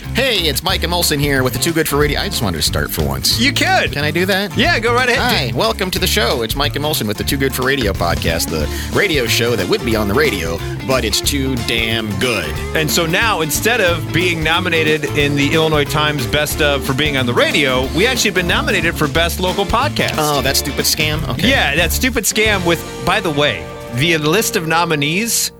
Hey, it's Mike and Molson here with the Too Good for Radio. I just wanted to start for once. You could. Can I do that? Yeah, go right ahead. Hi, welcome to the show. It's Mike and Molson with the Too Good for Radio podcast, the radio show that would be on the radio, but it's too damn good. And so now, instead of being nominated in the Illinois Times Best of for being on the radio, we actually been nominated for Best Local Podcast. Oh, that stupid scam? Okay. Yeah, that stupid scam with, by the way, the list of nominees.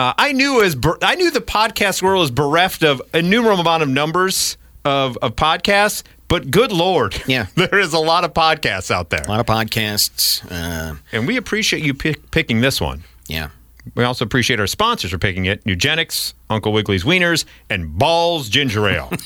Uh, I knew as I knew the podcast world is bereft of innumerable amount of numbers of, of podcasts, but good lord, Yeah. there is a lot of podcasts out there, A lot of podcasts. Uh, and we appreciate you pick, picking this one. yeah. We also appreciate our sponsors for picking it: Eugenics, Uncle Wiggly's Wieners, and Balls Ginger Ale.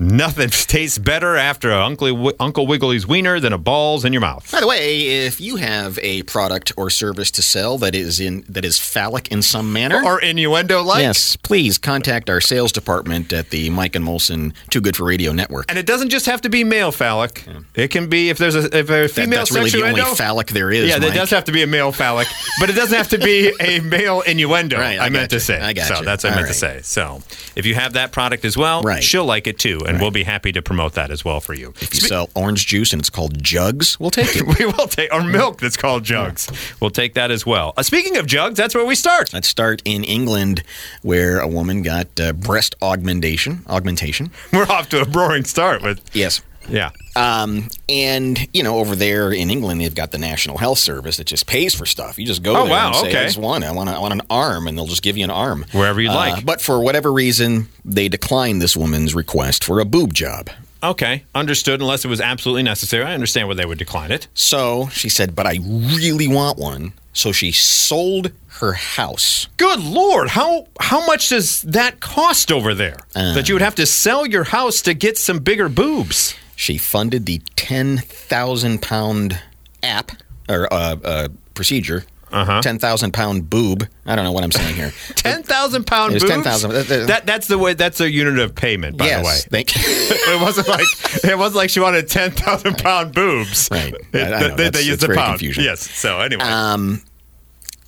Nothing tastes better after a Uncle, Uncle Wiggly's Wiener than a balls in your mouth. By the way, if you have a product or service to sell that is in that is phallic in some manner, Or innuendo like. yes, please contact our sales department at the Mike and Molson Too Good for Radio Network. And it doesn't just have to be male phallic. It can be if there's a if a That- female that's really the only phallic there is. Yeah, there Mike. does have to be a male phallic, but it doesn't have to be a male innuendo. Right, I I, meant gotcha. to say. I gotcha. So that's what I All meant to say. So if you have that product as well, Right. she'll like it too, and we'll be happy to promote that as well for you. If you sell orange juice and it's called jugs, we'll take it. we will take or milk that's called jugs. We'll take that as well. Uh, speaking of jugs, that's where we start. Let's start in England, where a woman got uh, breast augmentation. Augmentation. We're off to a roaring start with Yes. Yeah. Um, and you know, over there in England, they've got the National Health Service that just pays for stuff. You just go Oh, there wow, and say, okay. "I just want, I want, I want an arm," and they'll just give you an arm Wherever you'd Uh, like. But for whatever reason, they declined this woman's request for a boob job. Okay, understood. Unless it was absolutely necessary, I understand why they would decline it. So she said, "But I really want one." So she sold her house. Good lord, how how much does that cost over there? Uh. that you would have to sell your house to get some bigger boobs. She funded the ten thousand pound app or uh, uh, procedure. Uh-huh. Ten thousand pound boob. I don't know what I'm saying here. Ten thousand pound boobs. 10,000. That- that- That that's the way. That's a unit of payment, by yes, the way. thank you. it wasn't like it wasn't like she wanted ten thousand pound boobs. Right. It- I- I know. they, they used the pound. confusing. Yes. So anyway, Um,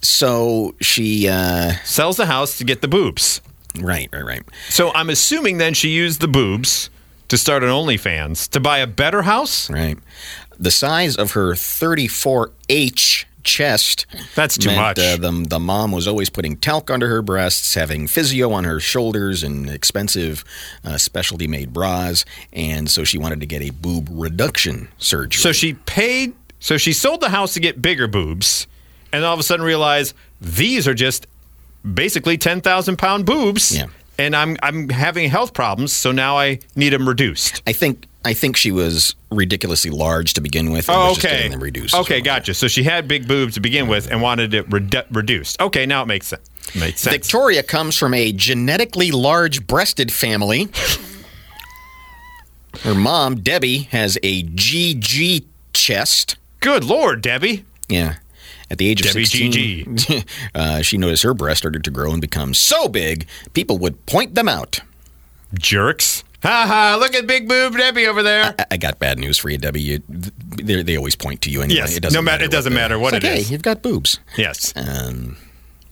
so she, uh, sells the house to get the boobs. right, right, right. So I'm assuming then she used the boobs to start an OnlyFans to buy a better house. Right. The size of her 34H chest. That's too meant, much. Uh, the, the mom was always putting talc under her breasts, having physio on her shoulders, and expensive uh, specialty made bras. And so she wanted to get a boob reduction surgery. So she paid. So she sold the house to get bigger boobs, and all of a sudden realized these are just basically ten thousand pound boobs. Yeah. And I'm I'm having health problems, so now I need them reduced. I think I think she was ridiculously large to begin with. And Oh, was just okay. them reduced. Okay, well. gotcha. So she had big boobs to begin with and wanted it redu- reduced. Okay, now it makes sense. Makes sense. Victoria comes from a genetically large breasted family. Her mom, Debbie, has a GG chest. Good lord, Debbie. Yeah. At the age of Debbie 16, uh, she noticed her breast started to grow and become so big, people would point them out. Jerks. Ha ha, look at big boob Debbie over there. I, I got bad news for you, Debbie. You, they, they always point to you anyway. Yes, it doesn't no matter- it what doesn't matter what it's it like, is. Hey, you've got boobs. yes. Um,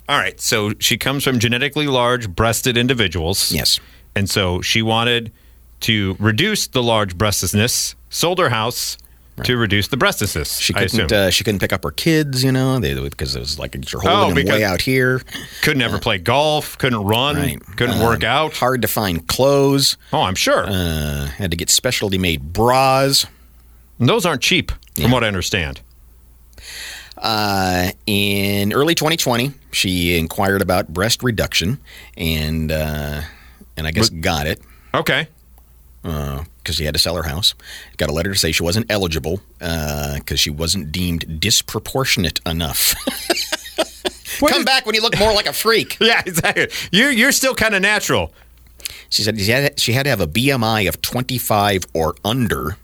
All right. So she comes from genetically large breasted individuals. yes. And so she wanted to reduce the large breastedness, sold her house to reduce the breastedness. She couldn't. Uh, she couldn't pick up her kids, you know, they, because it was like you're holding Oh, them way out here. couldn't ever play golf, couldn't run, Right. couldn't Um, work out. Hard to find clothes. Oh, I'm sure. Uh, had to get specialty made bras. And those aren't cheap, from what I understand. Uh, in early 2020, she inquired about breast reduction, and uh, and I guess got it Okay. Because she had to sell her house. Got a letter to say she wasn't eligible because she wasn't deemed disproportionate enough. Come back when you look more like a freak. Yeah, exactly. You're you're still kind of natural. She said she had, she had to have a BMI of 25 or under.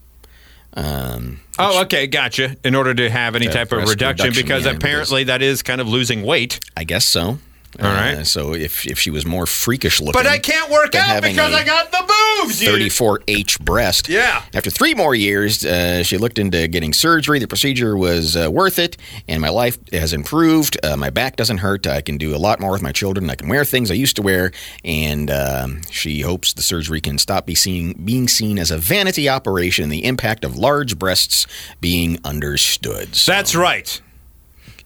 Um, Oh, okay, gotcha. In order to have any Uh, type of reduction, reduction, because yeah, apparently that is kind of losing weight. I guess so. All right. so if if she was more freakish looking, But I can't work out because I got the boobs. 34H breast. Yeah. After three more years, uh, she looked into getting surgery. The procedure was uh, worth it, and my life has improved. Uh, my back doesn't hurt. I can do a lot more with my children. I can wear things I used to wear, and um, she hopes the surgery can stop be seen, being seen as a vanity operation and the impact of large breasts being understood. So, That's right.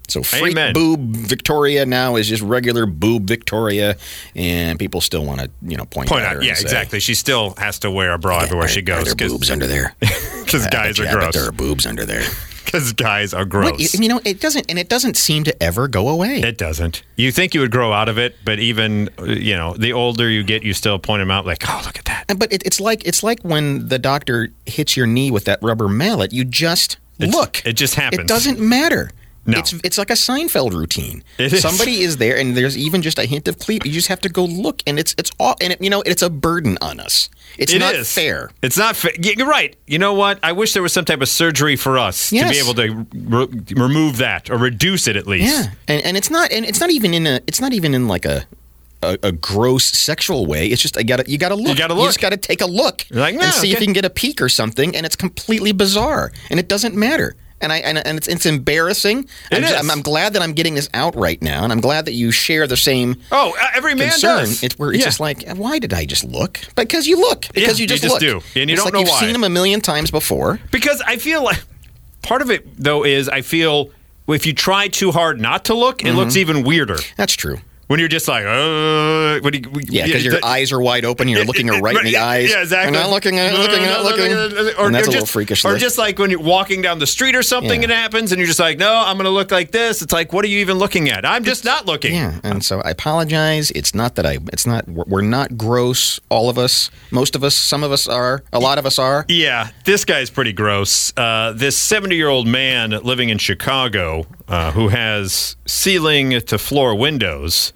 So freak Amen. boob Victoria now is just regular boob Victoria, and people still want to you know point, Point out. Yeah, say, exactly. She still has to wear a bra everywhere "Are- she goes Are there boobs under there? because guys you- are gross. There are boobs under there. Because guys are But, gross. you know, it doesn't, and it doesn't seem to ever go away. It doesn't. You think you would grow out of it, but even you know, the older you get, you still point them out like, "Oh, look at that." But it, it's like it's like when the doctor hits your knee with that rubber mallet. You just It's- look. it just happens. It doesn't matter. No. It's it's like a Seinfeld routine. Is. Somebody is there, and there's even just a hint of cleat. You just have to go look, and it's it's all, and it, you know it's a burden on us. It's It not is. fair. It's not fair. You're right. You know what? I wish there was some type of surgery for us to be able to re- remove that or reduce it at least. Yeah, and and it's not and it's not even in a it's not even in like a. A, a gross sexual way. It's just I got to you got to look. You gotta look. You just got to take a look like, and "No, see if you can get a peek or something. And it's completely bizarre, and it doesn't matter. And I and, and it's it's embarrassing. It I'm, just- I'm, I'm glad that I'm getting this out right now, and I'm glad that you share the same Oh, uh, every man concern. does. It's where it's Yeah. just like, why did I just look? Because you look. Because Yeah, you just you just look. do. And you It's don't like know you've why. seen them a million times before. Because I feel like part of it though is I feel if you try too hard not to look, it Mm-hmm. looks even weirder. That's true. When you're just like, uh, when you, Yeah, because your that- eyes are wide open. You're looking her right in the yeah, eyes. Yeah, exactly. I'm not looking. I'm looking. no, looking. and that's a or little freakish. Or look. just like when you're walking down the street or something, Yeah. it happens, and you're just like, no, I'm going to look like this. It's like, what are you even looking at? I'm just not looking. Yeah, and so I apologize. It's not that I. It's not. We're we're not gross. All of us. Most of us. Some of us are. A lot of us are. Yeah, this guy's pretty gross. Uh, this 70 year old man living in Chicago uh, who has ceiling to floor windows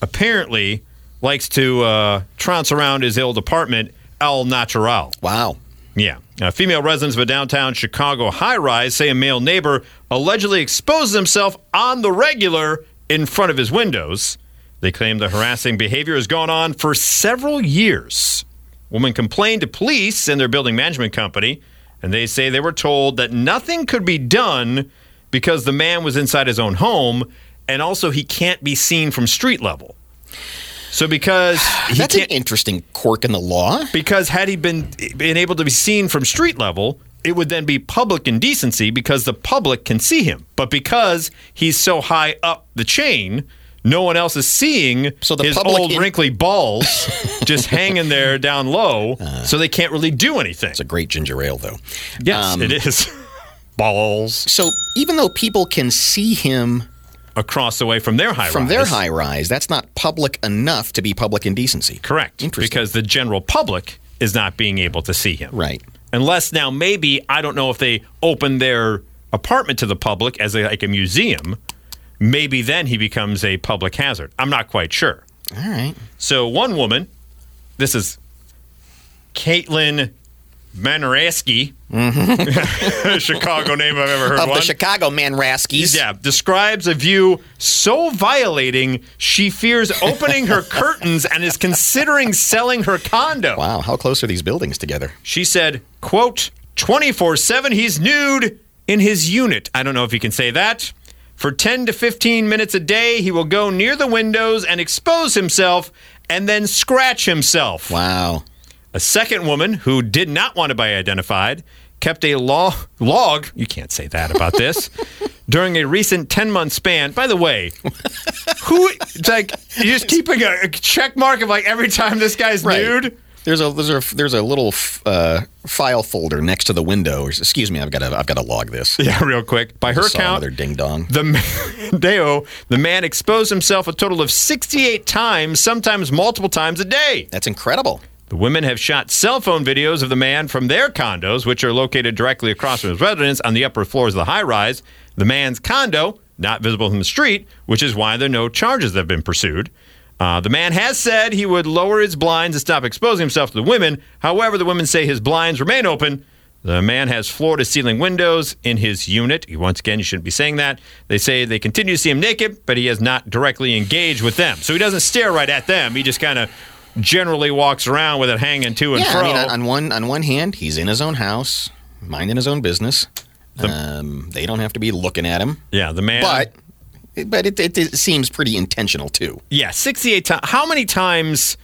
apparently likes to uh, trounce around his ill department, al natural. Wow. Yeah. Uh, female residents of a downtown Chicago high rise say a male neighbor allegedly exposes himself on the regular in front of his windows. They claim the harassing behavior has gone on for several years. Woman complained to police and their building management company, and they say they were told that nothing could be done because the man was inside his own home and also he can't be seen from street level. So because That's an interesting quirk in the law. because had he been been able to be seen from street level, it would then be public indecency because the public can see him. But because he's so high up the chain, no one else is seeing So his old in- wrinkly balls just hanging there down low, so they can't really do anything. It's a great ginger ale, though. Yes, Um, it is. balls So even though people can see him across the way from their high rise. from rise. their high rise, that's not public enough to be public indecency. Correct. Interesting. Because the general public is not being able to see him. Right. Unless now maybe I don't know if they open their apartment to the public as a, like a museum, maybe then he becomes a public hazard. I'm not quite sure. All right. So one woman, this is Caitlin Manaraski, mm-hmm. Chicago name I've ever heard Of one. the Chicago Man Raskies. Yeah, describes a view so violating she fears opening her curtains and is considering selling her condo. Wow, how close are these buildings together? She said, quote, 24 7, he's nude in his unit. I don't know if you can say that. For 10 to 15 minutes a day, he will go near the windows and expose himself and then scratch himself. Wow. A second woman who did not want to be identified kept a law, log, you can't say that about this, during a recent 10 month span. By the way, who, it's like, you're just keeping a, a check mark of like every time this guy's Right. nude? There's a there's a there's a little f- uh, file folder next to the window. Excuse me, I've got to I've got to log this. Yeah, real quick. By her Saw count, another ding dong. the man, Deo, the man exposed himself a total of 68 times, sometimes multiple times a day. That's incredible. The women have shot cell phone videos of the man from their condos, which are located directly across from his residence on the upper floors of the high rise. The man's condo, not visible from the street, which is why there are no charges that have been pursued. Uh, the man has said he would lower his blinds and stop exposing himself to the women. However, the women say his blinds remain open The man has floor to ceiling windows in his unit. Once again, you shouldn't be saying that. They say they continue to see him naked, but he has not directly engaged with them. So he doesn't stare right at them. He just kind of generally walks around with it hanging to and Yeah, fro. I mean, on- on one on one hand, he's in his own house, minding his own business. um, they don't have to be looking at him, yeah, the man. but but it, it, it seems pretty intentional too. Yeah, 68 times. How many times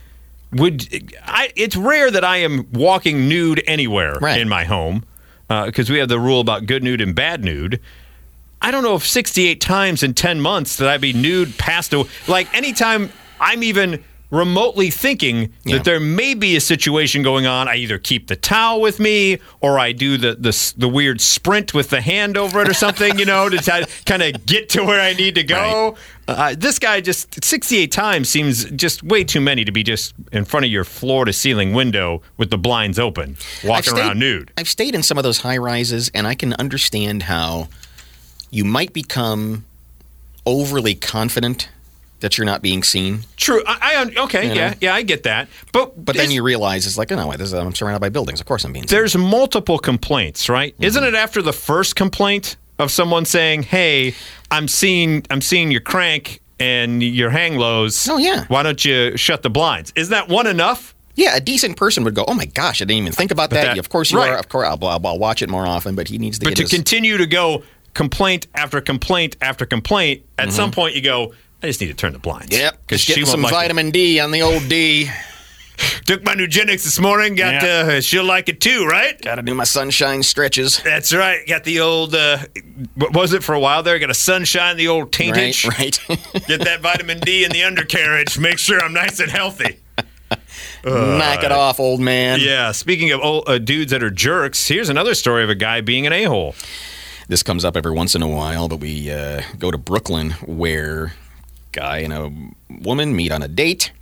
would I? It's rare that I am walking nude anywhere Right. in my home because we have the rule about good nude and bad nude. I don't know if 68 times in 10 months that I'd be nude past a like anytime I'm even remotely thinking Yeah. that there may be a situation going on. I either keep the towel with me or I do the the, the weird sprint with the hand over it or something you know to kind of get to where I need to go. Uh, this guy just 68 times seems just way too many to be just in front of your floor to ceiling window with the blinds open walking stayed- around nude. I've stayed in some of those high rises, and I can understand how you might become overly confident that you're not being seen, True. I, I okay. You yeah, know? yeah, I get that. But but then you realize it's like, oh no, this is, I'm surrounded by buildings. Of course, I'm being seen. there's multiple complaints, right? Mm-hmm. Isn't it after the first complaint of someone saying, "Hey, I'm seeing I'm seeing your crank and your hang lows. Oh, yeah. Why don't you shut the blinds?" Isn't that one enough? Yeah, a decent person would go, "Oh my gosh, I didn't even think about that." that- of course, you right. are. Of course, I'll, I'll, I'll watch it more often. But he needs to But to his. continue to go complaint after complaint after complaint, at some point you go, "I just need to turn the blinds." Yep, because just she getting some like it. vitamin D on the old D. Took my Nugenics this morning. Got Yeah. uh, she'll like it too, right? Got to do my sunshine stretches. That's right. Got the old. Uh, what was it for a while there? Got a sunshine, the old taintage. Right, right. Get that vitamin D in the undercarriage. Make sure I'm nice and healthy. Knock it off, old man. Yeah. Speaking of old, uh, dudes that are jerks, here's another story of a guy being an a hole. This comes up every once in a while, but we uh, go to Brooklyn where guy and a woman meet on a date.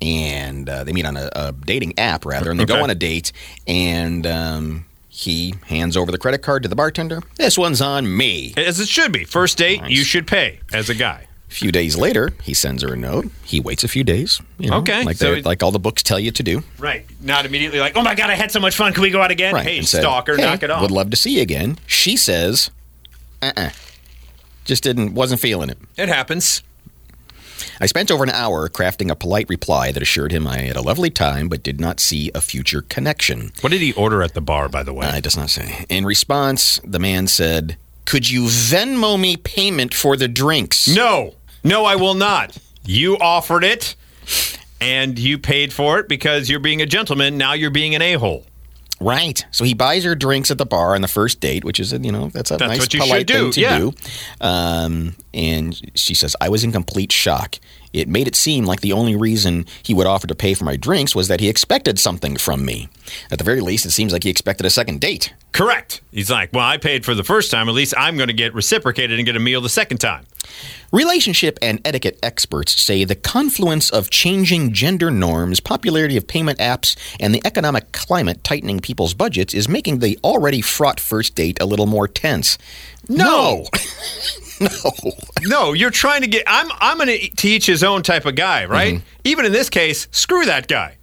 And uh, they meet on a, a dating app, rather, and they Okay. go on a date. And um, he hands over the credit card to the bartender. This one's on me. As it should be. First date, Nice. you should pay as a guy. A few days later, he sends her a note. He waits a few days. You know, Okay, like so it- like all the books tell you to do. Right. Not immediately like, oh my God, I had so much fun. Can we go out again? Right. Hey, said, stalker, "Hey, knock it off. Would love to see you again. She says, uh-uh. Just didn't, wasn't feeling it. it happens. I spent over an hour crafting a polite reply that assured him I had a lovely time but did not see a future connection. What did he order at the bar, by the way? Uh, it does not say. In response, the man said, Could you Venmo me payment for the drinks? No, no, I will not. You offered it, and you paid for it because you're being a gentleman. Now you're being an a hole. Right. So he buys her drinks at the bar on the first date, which is, a, you know, that's a That's nice, polite do, thing to yeah. do. Um, and she says, I was in complete shock. It made it seem like the only reason he would offer to pay for my drinks was that he expected something from me. At the very least, it seems like he expected a second date. Correct. He's like, well, I paid for the first time. At least I'm going to get reciprocated and get a meal the second time. Relationship and etiquette experts say the confluence of changing gender norms, popularity of payment apps, and the economic climate tightening people's budgets is making the already fraught first date a little more tense. No! no. No, No, you're trying to get. I'm. I'm going to teach his own type of guy, right? Mm-hmm. Even in this case, screw that guy.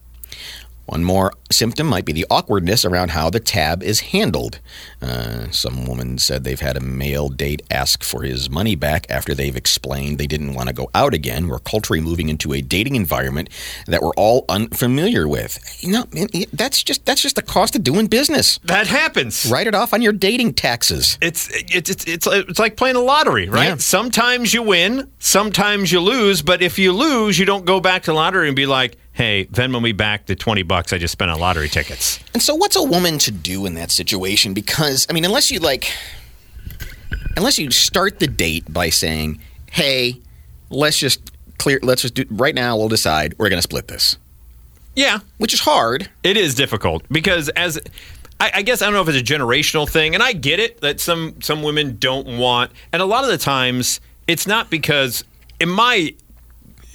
One more symptom might be the awkwardness around how the tab is handled. Uh, some woman said they've had a male date ask for his money back after they've explained they didn't want to go out again. We're culturally moving into a dating environment that we're all unfamiliar with. You know, that's just that's just the cost of doing business. That happens. Write it off on your dating taxes. It's it's it's it's, it's like playing a lottery, right? Yeah. Sometimes you win, sometimes you lose, but if you lose, you don't go back to the lottery and be like, "Hey, Venmo me back the twenty bucks I just spent on lottery tickets." And so, what's a woman to do in that situation? Because I mean, unless you like, unless you start the date by saying, "Hey, let's just clear. Let's just do right now. We'll decide we're going to split this," Yeah, which is hard. It is difficult because as I, I guess I don't know if it's a generational thing, and I get it that some some women don't want, and a lot of the times it's not because in my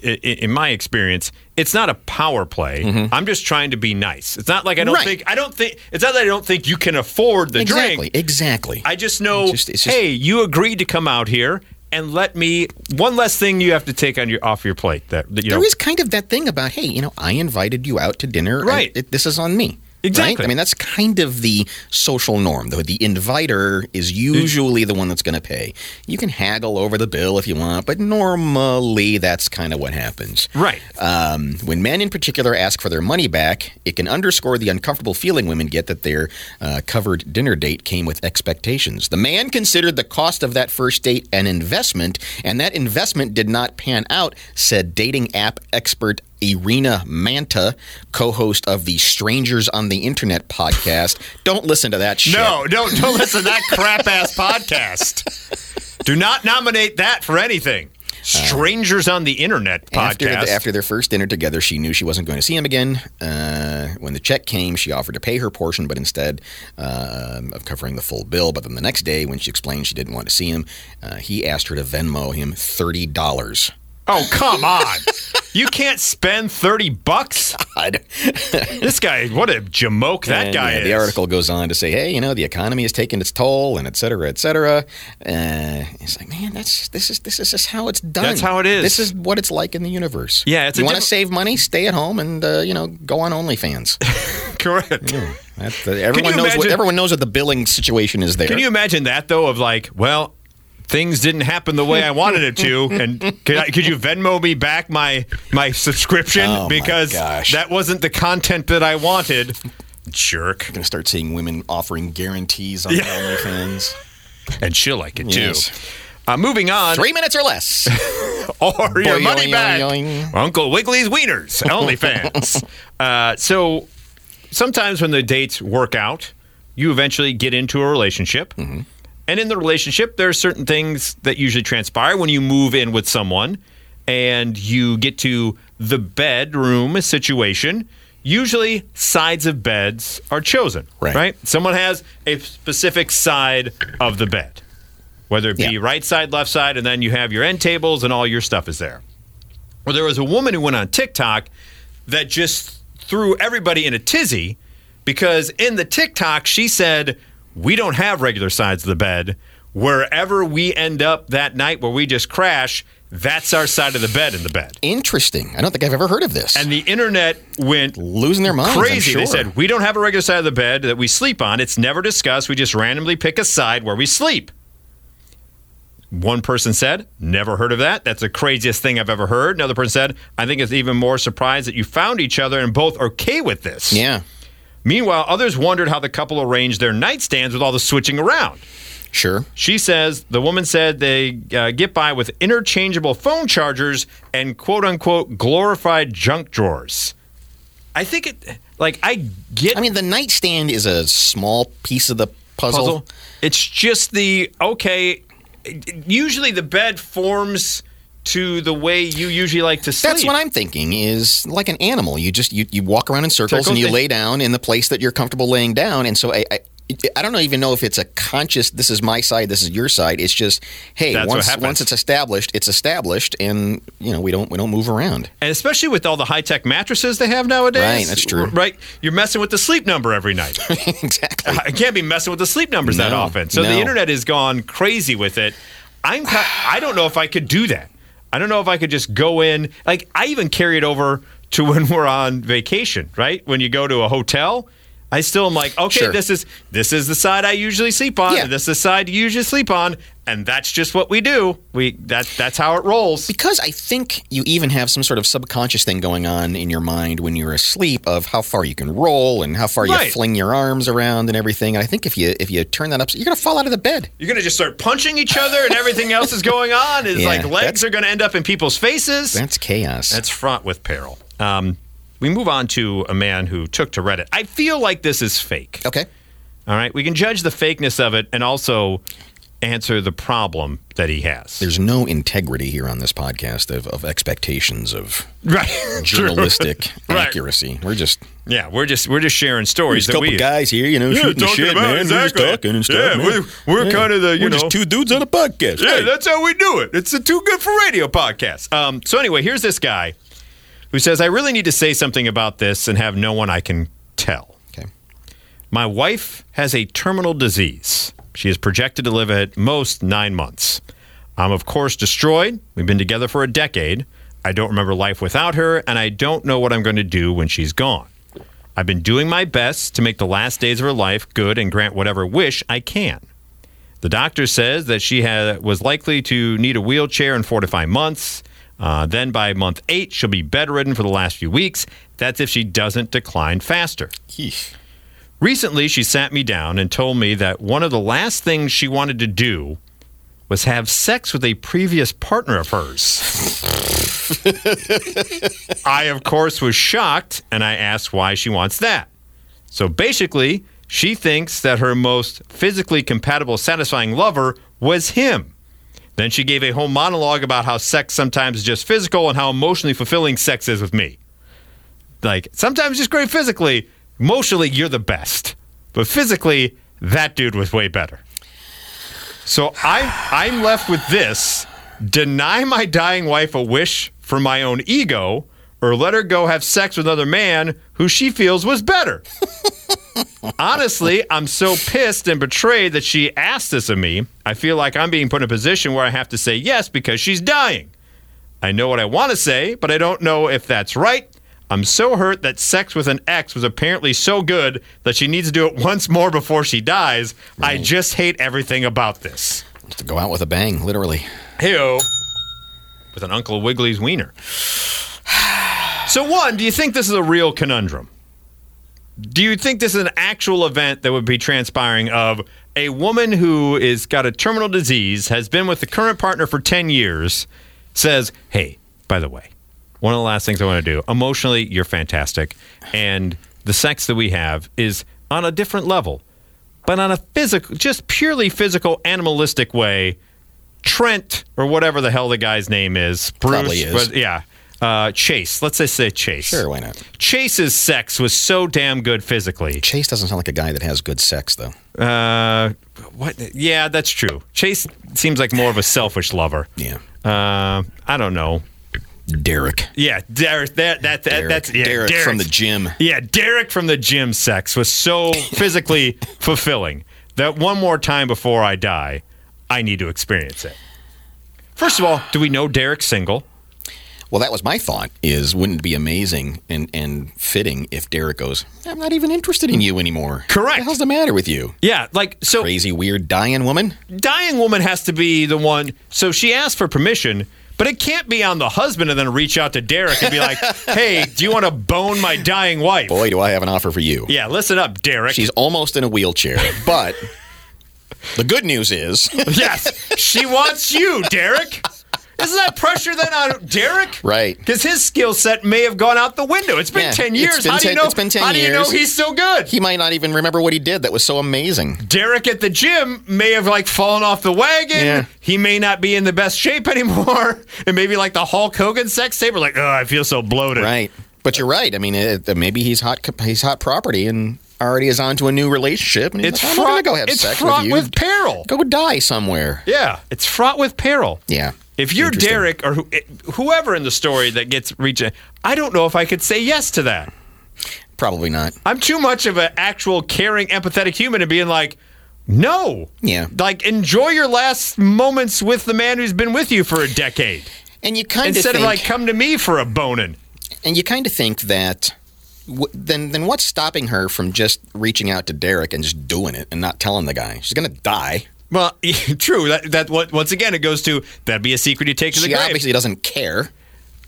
in, my experience, it's not a power play. I'm just trying to be nice. It's not like I don't Mm-hmm. Right. think I don't think it's not that I don't think you can afford the exactly. drink. Exactly. Exactly. I just know, It's just- it's just- hey, you agreed to come out here. And let me one less thing you have to take on your off your plate that, that you know there is kind of that thing about, hey, you know, I invited you out to dinner. Right. it, this is on me. Exactly. Right? I mean, that's kind of the social norm. The, the inviter is usually the one that's going to pay. You can haggle over the bill if you want, but normally that's kind of what happens. Right. Um, when men in particular ask for their money back, it can underscore the uncomfortable feeling women get that their uh, covered dinner date came with expectations. The man considered the cost of that first date an investment, and that investment did not pan out, said dating app expert Irina Manta, co-host of the Strangers on the Internet podcast. Don't listen to that shit. No, don't don't listen to that crap ass podcast. Do not nominate that for anything. Strangers on the Internet After, podcast. after their first dinner together, she knew she wasn't going to see him again. Uh, when the check came, she offered to pay her portion, but instead uh, of covering the full bill. But then the next day, when she explained she didn't want to see him, uh, he asked her to Venmo him thirty dollars. Oh come on! you can't spend thirty bucks. God. This guy, what a jamoke that And, guy yeah, is. The article goes on to say, hey, you know, the economy is taking its toll, and et cetera, et cetera. Uh, it's like, man, that's this is this is just how it's done. That's how it is. This is what it's like in the universe. Yeah, it's you want to diff- save money, stay at home, and uh, you know, go on OnlyFans. Correct. That's the, everyone knows what everyone knows what the billing situation is there. Can you imagine that though? Of like, well, things didn't happen the way I wanted it to, and could, I, could you Venmo me back my my subscription Oh, because gosh. that wasn't the content that I wanted? Jerk. I'm going to start seeing women offering guarantees on Yeah. OnlyFans. And she'll like it too. Yes. Uh, moving on, Three minutes or less. or your money boing, back. boing. Uncle Wiggly's Wieners, OnlyFans. uh, so sometimes when the dates work out, you eventually get into a relationship. Mm-hmm. And in the relationship, there are certain things that usually transpire when you move in with someone and you get to the bedroom situation. Usually, sides of beds are chosen, Right. Someone has a specific side of the bed, whether it be Yeah. right side, left side, and then you have your end tables and all your stuff is there. Well, there was a woman who went on TikTok that just threw everybody in a tizzy because in the TikTok she said, We don't have regular sides of the bed. Wherever we end up that night where we just crash, that's our side of the bed in the bed. Interesting. I don't think I've ever heard of this. And the internet went Losing their minds. I'm crazy. They said, We don't have a regular side of the bed that we sleep on. It's never discussed. We just randomly pick a side where we sleep. One person said, Never heard of that. That's the craziest thing I've ever heard. Another person said, I think it's even more surprised that you found each other and both are okay with this. Yeah, Meanwhile, others wondered how the couple arranged their nightstands with all the switching around. sure. She says the woman said they uh, get by with interchangeable phone chargers and quote unquote glorified junk drawers. I think it, like, I get I mean, the nightstand is a small piece of the puzzle. puzzle. It's just the okay. Usually, the bed forms to the way you usually like to sleep. That's what I'm thinking. Is like an animal. You just you, you walk around in circles Circles, and you lay down in the place that you're comfortable laying down. And so I, I I don't even know if it's a conscious. This is my side. This is your side. It's just hey, That's once once it's established, it's established, and you know we don't we don't move around. and especially with all the high tech mattresses they have nowadays. Right, that's true. Right, you're messing with the sleep number every night. exactly. I can't be messing with the sleep numbers that often. So no. the internet has gone crazy with it. I'm I don't know if I could do that. I don't know if I could just go in. Like I even carry it over to when we're on vacation, right? When you go to a hotel, I still am like, okay, Sure. this is this is the side I usually sleep on, Yeah. this is the side you usually sleep on, and that's just what we do. We that that's how it rolls. Because I think you even have some sort of subconscious thing going on in your mind when you're asleep of how far you can roll and how far Right. you fling your arms around and everything. And I think if you if you turn that up, you're gonna fall out of the bed. You're gonna just start punching each other, and everything else is going on. Is Yeah, like legs are gonna end up in people's faces. That's chaos. That's fraught with peril. Um, we move on to a man who took to Reddit. I feel like this is fake. okay. All right, we can judge the fakeness of it and also answer the problem that he has. There's no integrity here on this podcast of, of expectations of right, journalistic Right. accuracy. We're just yeah, we're just we're just sharing stories There's a couple guys here, you know, Yeah, shooting the shit, man. We're just talking and stuff. Yeah, man. we're- we're kinda the, you we're know- just two dudes on a podcast. Yeah, Hey. that's how we do it. It's a too good for radio podcast. Um, so anyway, here's this guy who says, "I really need to say something about this and have no one I can tell." okay. My wife has a terminal disease. She is projected to live at most nine months. I'm, of course, destroyed. We've been together for a decade. I don't remember life without her, and I don't know what I'm going to do when she's gone. I've been doing my best to make the last days of her life good and grant whatever wish I can. The doctor says that she had, was likely to need a wheelchair in four to five months. Uh, then by month eight, she'll be bedridden for the last few weeks. That's if she doesn't decline faster. Yeesh. Recently, she sat me down and told me that one of the last things she wanted to do was have sex with a previous partner of hers. I, of course, was shocked and I asked why she wants that. So basically, she thinks that her most physically compatible, satisfying lover was him. Then she gave a whole monologue about how sex sometimes is just physical and how emotionally fulfilling sex is with me. Like, sometimes just great physically, emotionally, you're the best. But physically, that dude was way better. So I, I'm left with this deny my dying wife a wish for my own ego, or let her go have sex with another man who she feels was better. Honestly, I'm so pissed and betrayed that she asked this of me. I feel like I'm being put in a position where I have to say yes because she's dying. I know what I want to say, but I don't know if that's right. I'm so hurt that sex with an ex was apparently so good that she needs to do it once more before she dies. I just hate everything about this. To go out with a bang, literally. Heyo. With an Uncle Wiggley's wiener. So, one, do you think this is a real conundrum? Do you think this is an actual event that would be transpiring of a woman who is got a terminal disease, has been with the current partner for 10 years, says, Hey, by the way, one of the last things I want to do, emotionally, you're fantastic. And the sex that we have is on a different level, but on a physical, just purely physical, animalistic way. Trent, or whatever the hell the guy's name is, Bruce, Probably is. but yeah, uh, Chase. Let's just say Chase. Sure, why not? Chase's sex was so damn good physically. Chase doesn't sound like a guy that has good sex, though. Uh, what? Yeah, that's true. Chase seems like more of a selfish lover. Yeah. Uh, I don't know. Derek. Yeah, Derek. That, that, that Derek, that's yeah, Derek from the gym. Yeah, Derek from the gym. Sex was so physically fulfilling that one more time before I die, I need to experience it. First of all, do we know Derek's single? Well, that was my thought. Is wouldn't it be amazing and, and fitting if Derek goes, I'm not even interested in you anymore. Correct. What the hell's the matter with you? Yeah, like so. Crazy, weird, dying woman? dying woman has to be the one. So she asked for permission, but it can't be on the husband and then reach out to Derek and be like, "Hey, do you want to bone my dying wife?" Boy, do I have an offer for you. Yeah, listen up, Derek. She's almost in a wheelchair, but the good news is yes, she wants you, Derek. Isn't that pressure then on Derek? Right. Because his skill set may have gone out the window. It's been Yeah, ten it's years. been how do you know? it's been 10 how do you know he's so good? he might not even remember what he did that was so amazing. Derek at the gym may have like fallen off the wagon. Yeah. He may not be in the best shape anymore. And maybe like the Hulk Hogan sex tape, we're like, oh, I feel so bloated. Right. But you're right. I mean, it, maybe he's hot. He's hot property and already is on to a new relationship. And It's like, fraught, go have it's sex fraught with you. with peril. go die somewhere. Yeah, it's fraught with peril. Yeah. If you're Derek or who, eh, whoever in the story that gets reached, I don't know if I could say yes to that. Probably not. I'm too much of an actual caring, empathetic human to being like, no. Yeah. Like, enjoy your last moments with the man who's been with you for a decade And you kind of instead think, of like, come to me for a boning. and you kind of think that. W- then, then what's stopping her from just reaching out to Derek and just doing it and not telling the guy? She's gonna die. Well, true. That that what once again it goes to that'd be a secret you take to the grave. She obviously doesn't care.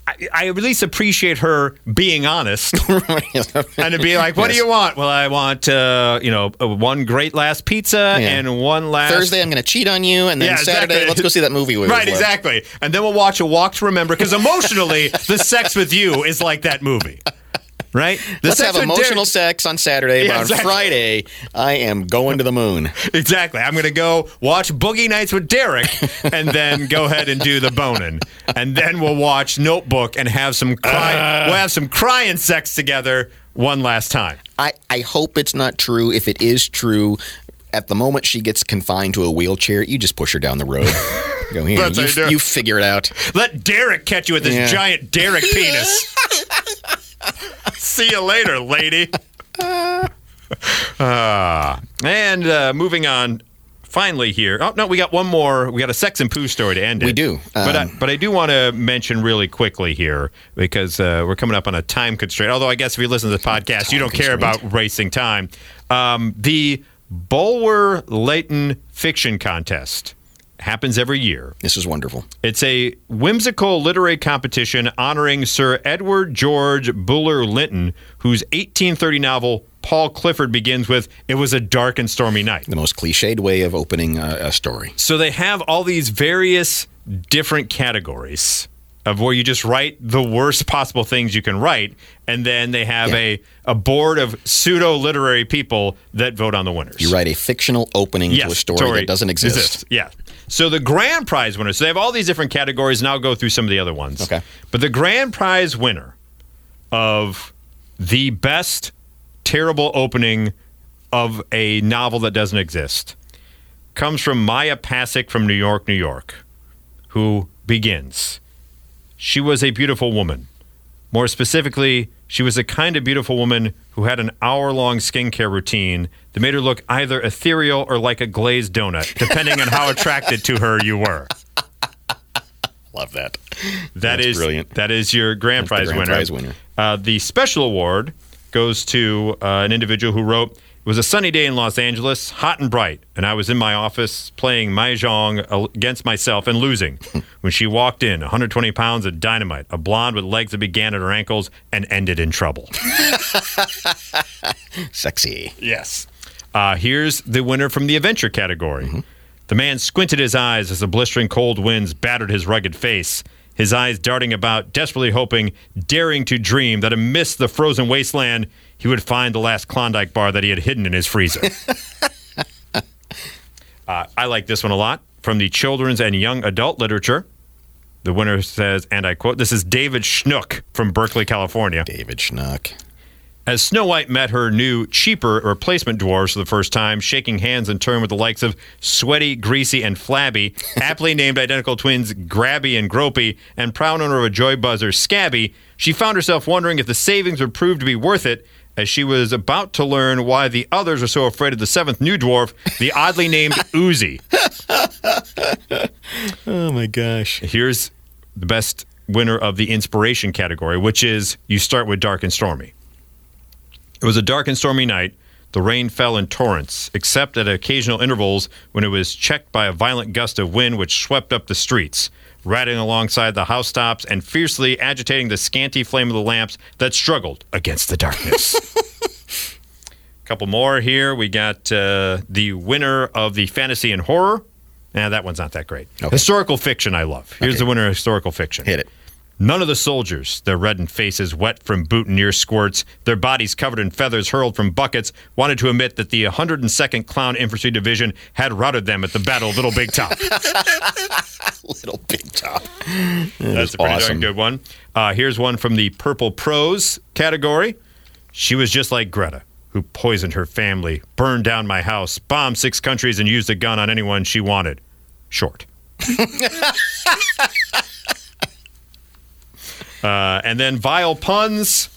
I, I at least appreciate her being honest and to be like, "What do you want?" Well, I want uh, you know uh, one great last pizza Yeah. and one last Thursday, I'm going to cheat on you, and then Yeah, Saturday, exactly. let's go see that movie. we Right, exactly. And then we'll watch a Walk to Remember because emotionally, the sex with you is like that movie. Right? Let's have emotional Derek- sex on Saturday, Yeah, but on exactly. Friday, I am going to the moon. Exactly. I'm going to go watch Boogie Nights with Derek and then go ahead and do the boning. And then we'll watch Notebook and have some cry- uh. we'll have some crying sex together one last time. I, I hope it's not true. If it is true, at the moment she gets confined to a wheelchair, you just push her down the road. Go here. You, you you figure it out. Let Derek catch you with his Yeah. giant Derek penis. See you later, lady. Ah. and uh, moving on finally here. Oh no, we got one more. We got a sex and poo story to end it. We do. but I, Um, but I do want to mention really quickly here because uh, we're coming up on a time constraint. Although I guess if you listen to the podcast, you don't care about racing time. Um, the Bulwer Lytton Fiction Contest happens every year. This is wonderful. It's a whimsical literary competition honoring Sir Edward George Bulwer Lytton, whose 1830 novel Paul Clifford begins with "It was a dark and stormy night." The most cliched way of opening a, a story. So they have all these various different categories of where you just write the worst possible things you can write, and then they have Yeah. a a board of pseudo literary people that vote on the winners. You write a fictional opening to a story, that doesn't exist. exists. Yeah. So the grand prize winner. So they have all these different categories, and I'll go through some of the other ones. Okay. But the grand prize winner of the best terrible opening of a novel that doesn't exist comes from Maya Pasick from New York, New York, who begins. She was a beautiful woman. More specifically, she was a kind of beautiful woman who had an hour long skincare routine that made her look either ethereal or like a glazed donut, depending on how attracted to her you were. Love that. That That's is brilliant. That is your grand the prize grand winner. prize winner. Uh, the special award goes to uh, an individual who wrote. It was a sunny day in Los Angeles, hot and bright, and I was in my office playing mahjong against myself and losing. when she walked in, 120 pounds of dynamite, a blonde with legs that began at her ankles and ended in trouble. Sexy. Yes. Uh, here's the winner from the adventure category. The man squinted his eyes as the blistering cold winds battered his rugged face, his eyes darting about, desperately hoping, daring to dream that amidst the frozen wasteland, he would find the last Klondike bar that he had hidden in his freezer. uh, I like this one a lot. From the children's and young adult literature, the winner says, and I quote, This is David Schnook from Berkeley, California. David Schnuck. As Snow White met her new, cheaper replacement dwarves for the first time, shaking hands in turn with the likes of Sweaty, Greasy, and Flabby, aptly named identical twins Grabby and Gropey, and proud owner of a joy buzzer, Scabby, she found herself wondering if the savings would prove to be worth it as she was about to learn why the others were so afraid of the seventh new dwarf, the oddly named Oozy. Oh my gosh. Here's the best winner of the inspiration category, which is you start with dark and stormy. It was a dark and stormy night. The rain fell in torrents, except at occasional intervals when it was checked by a violent gust of wind which swept up the streets, rattling alongside the housetops and fiercely agitating the scanty flame of the lamps that struggled against the darkness. A couple more here. We got uh, the winner of the fantasy and horror. Nah, that one's not that great. Okay. Historical fiction, I love. Here's Okay. the winner of historical fiction. Hit it. None of the soldiers, their reddened faces wet from boutonniere squirts, their bodies covered in feathers hurled from buckets, wanted to admit that the 102nd Clown Infantry Division had routed them at the Battle of Little Big Top. Little big top. That's a pretty awesome. darn good one. Uh, here's one from the Purple Prose category. She was just like Greta, who poisoned her family, burned down my house, bombed six countries, and used a gun on anyone she wanted. Short. uh, and then vile puns.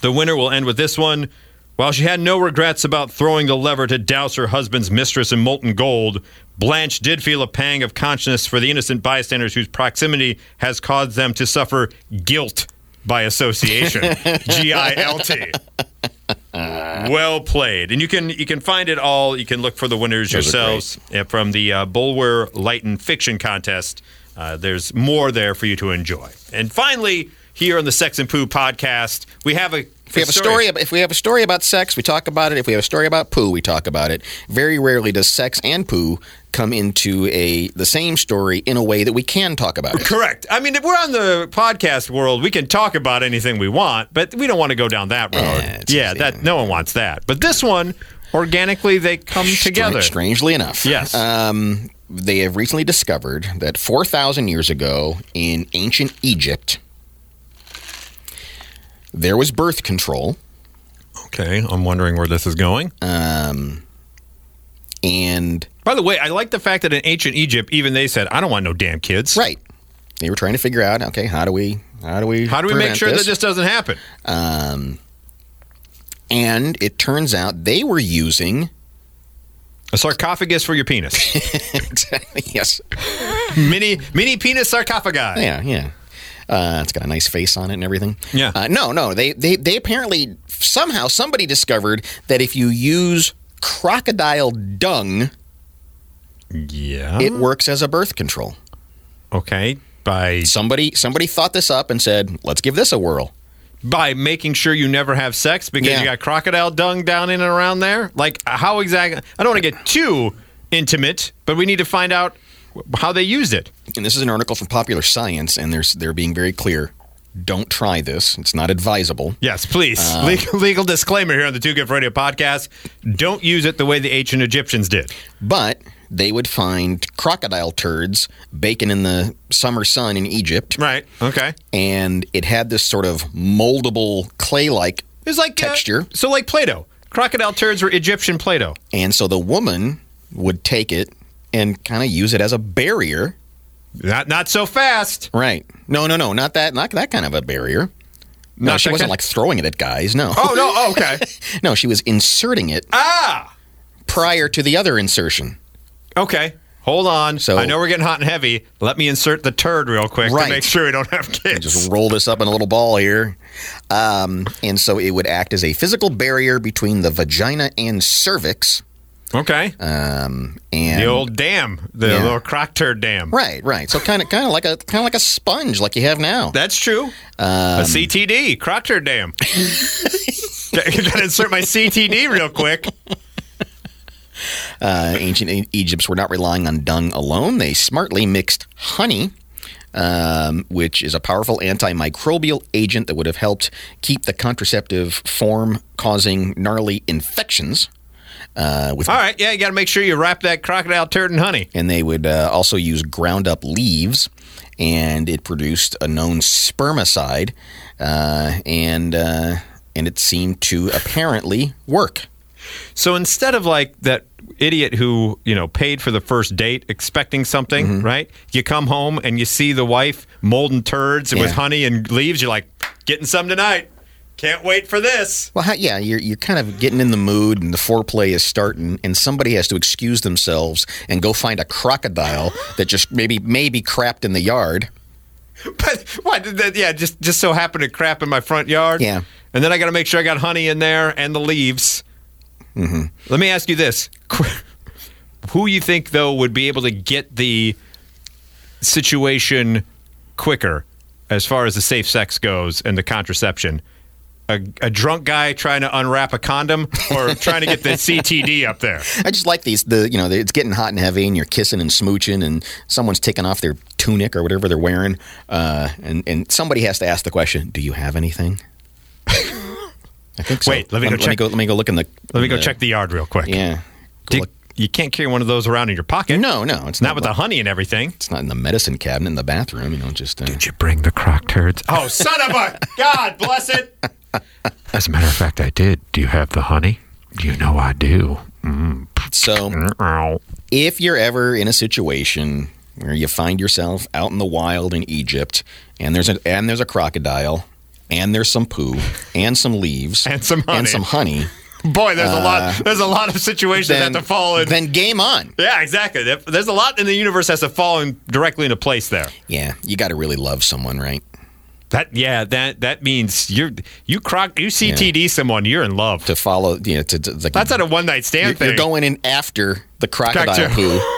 The winner will end with this one. While she had no regrets about throwing the lever to douse her husband's mistress in molten gold, Blanche did feel a pang of conscience for the innocent bystanders whose proximity has caused them to suffer guilt by association. G I L T. Well played, and you can you can find it all. You can look for the winners Those yourselves uh, from the uh, Bulwer Lytton Fiction Contest. Uh, there's more there for you to enjoy. And finally, here on the Sex and Poo podcast, we have a If we have a story, if we have a story about sex, we talk about it. If we have a story about poo, we talk about it. Very rarely does sex and poo come into a the same story in a way that we can talk about it. Correct. I mean, if we're on the podcast world, we can talk about anything we want, but we don't want to go down that road. Yeah, yeah, that no one wants that. But this one, organically, they come together. Strangely enough, Yes. Um, they have recently discovered that 4,000 years ago in ancient Egypt, there was birth control, Okay, I'm wondering where this is going. um, and By the way, I like the fact that in ancient Egypt, even they said, "I don't want no damn kids." right, they were trying to figure out, okay, how do we, how do we, How do we make sure this? that this doesn't happen? Um, and it turns out they were using A sarcophagus for your penis. exactly. Yes. mini mini penis sarcophagi. Yeah, yeah. Uh, it's got a nice face on it and everything. Yeah. Uh, no, no. They, they they apparently somehow somebody discovered that if you use crocodile dung, Yeah. it works as a birth control. okay. By Somebody somebody thought this up and said, "Let's give this a whirl." By making sure you never have sex because Yeah. you got crocodile dung down in and around there. Like how exactly? I don't want to get too intimate, but we need to find out how they used it. And this is an article from Popular Science, and there's they're being very clear. Don't try this. It's not advisable. Yes, please. Uh, legal, legal disclaimer here on the Two Gift Radio podcast. Don't use it the way the ancient Egyptians did. But they would find crocodile turds baking in the summer sun in Egypt, Right. Okay. and it had this sort of moldable clay-like It's like uh, Texture. so, like Play-Doh. Crocodile turds were Egyptian Play-Doh. And so the woman would take it and kind of use it as a barrier. Not not so fast. Right. No, no, no, not that not that kind of a barrier. No, Not she wasn't kind- like throwing it at guys. No. Oh no. Oh, okay. No, she was inserting it ah. prior to the other insertion. Okay. Hold on. So- I know we're getting hot and heavy. Let me insert the turd real quick Right. to make sure we don't have kids. Just roll this up in a little ball here. Um, and so it would act as a physical barrier between the vagina and cervix. okay. Um, and the old dam, the Yeah. little croc turd dam. right, right. So kind of, kind of like a, kind of like a sponge, like you have now. That's true. Um, a CTD, croc turd dam. Got to insert my CTD real quick. Uh, ancient Egypts were not relying on dung alone. They smartly mixed honey, um, which is a powerful antimicrobial agent that would have helped keep the contraceptive form causing gnarly infections. Uh, with All right, yeah, you got to make sure you wrap that crocodile turd in honey. and they would uh, also use ground up leaves, and it produced a known spermicide, uh, and uh, and it seemed to apparently work. So instead of like that idiot who, you know, paid for the first date expecting something, Mm-hmm. right? You come home and you see the wife molding turds with Yeah. honey and leaves, you're like, getting some tonight. Can't wait for this. Well, how, yeah, you're you're kind of getting in the mood, and the foreplay is starting, and somebody has to excuse themselves and go find a crocodile that just maybe maybe crapped in the yard. But what? Yeah, just just so happened to crap in my front yard. Yeah. and then I got to make sure I got honey in there and the leaves. Mm-hmm. Let me ask you this: Who you think though would be able to get the situation quicker, as far as the safe sex goes and the contraception? A, a drunk guy trying to unwrap a condom, or trying to get the CTD up there? I just like these. The you know it's getting hot and heavy, and you're kissing and smooching, and someone's taking off their tunic or whatever they're wearing, uh, and and somebody has to ask the question: Do you have anything? I think so. Wait, let me go let, check- me go. Let me go look in the. Let me go the- check the yard real quick. Yeah. Do- you can't carry one of those around in your pocket. No, no, it's not not with the honey and everything. It's not in the medicine cabinet in the bathroom. You know, just. Uh, Did you bring the croc turds? Oh, son of a God, bless it. As a matter of fact, I did. Do you have the honey? You know I do. so if you're ever in a situation where you find yourself out in the wild in Egypt and there's a and there's a crocodile and there's some poo and some leaves And some honey. and some honey, Boy, there's a lot. There's a lot of situations that Uh, have to fall in. then game on. yeah, exactly. There's a lot in the universe has to fall in directly into place there. Yeah, you got to really love someone, right? That yeah, that that means you're you croc you CTD someone, you're in love. To follow, you know, to, to like That's not a one night stand you're, thing. you're going in after the crocodile poo.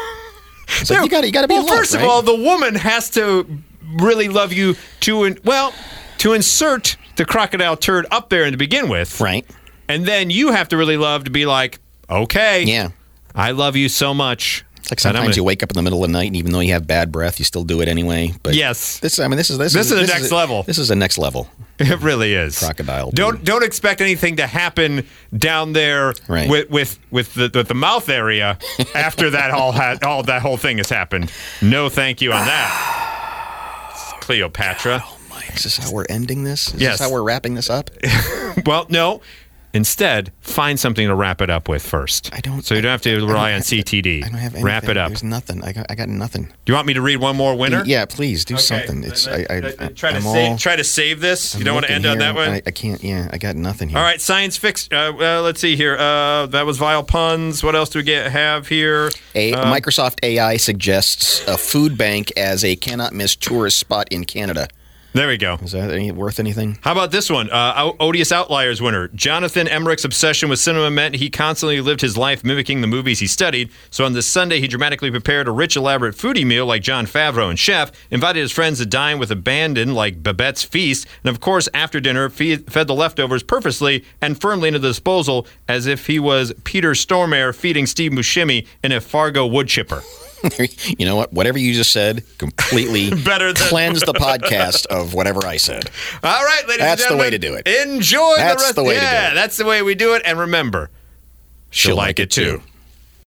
So you got to you got to be well, in love, first right? of all, the woman has to really love you to in, well to insert the crocodile turd up there to begin with, right? and then you have to really love to be like, okay, Yeah. I love you so much. It's like sometimes gonna- you wake up in the middle of the night, and even though you have bad breath, you still do it anyway. But Yes. this I mean this is this, This is the next a- level. This is the next level. It really is. Crocodile Don't poo. don't expect anything to happen down there Right. with with with the, with the mouth area after that all ha- all that whole thing has happened. No, thank you on that. Cleopatra. Is this how we're ending this? Is Yes. this how we're wrapping this up? Well, no. Instead, find something to wrap it up with first. I don't. So you don't have to rely on CTD. I don't have anything. Wrap it up. There's nothing. I got. I got nothing. Do you want me to read one more winner? Yeah, please do Okay. something. It's. I. I, I try to I'm save, all- try to save this. you I'm don't want to end on that one. I, I can't. Yeah, I got nothing here. All right, science fix. Uh, uh, let's see here. Uh, that was vile puns. What else do we get have here? A, Uh, Microsoft AI suggests a food bank as a cannot miss tourist spot in Canada. There we go. Is that any, worth anything? How about this one? Uh, Odious Outliers winner. Jonathan Emmerich's obsession with cinema meant he constantly lived his life mimicking the movies he studied. So on this Sunday, he dramatically prepared a rich, elaborate foodie meal like Jon Favreau and Chef, invited his friends to dine with abandon like Babette's Feast, and of course, after dinner, feed, fed the leftovers purposely and firmly into the disposal as if he was Peter Stormare feeding Steve Buscemi in a Fargo wood chipper. You know what? Whatever you just said completely Better than- cleanse the podcast of whatever I said. All right, ladies That's and the way to do it. Enjoy That's the rest. the way to do yeah, it. that's the way we do it. And remember, she'll, like it too.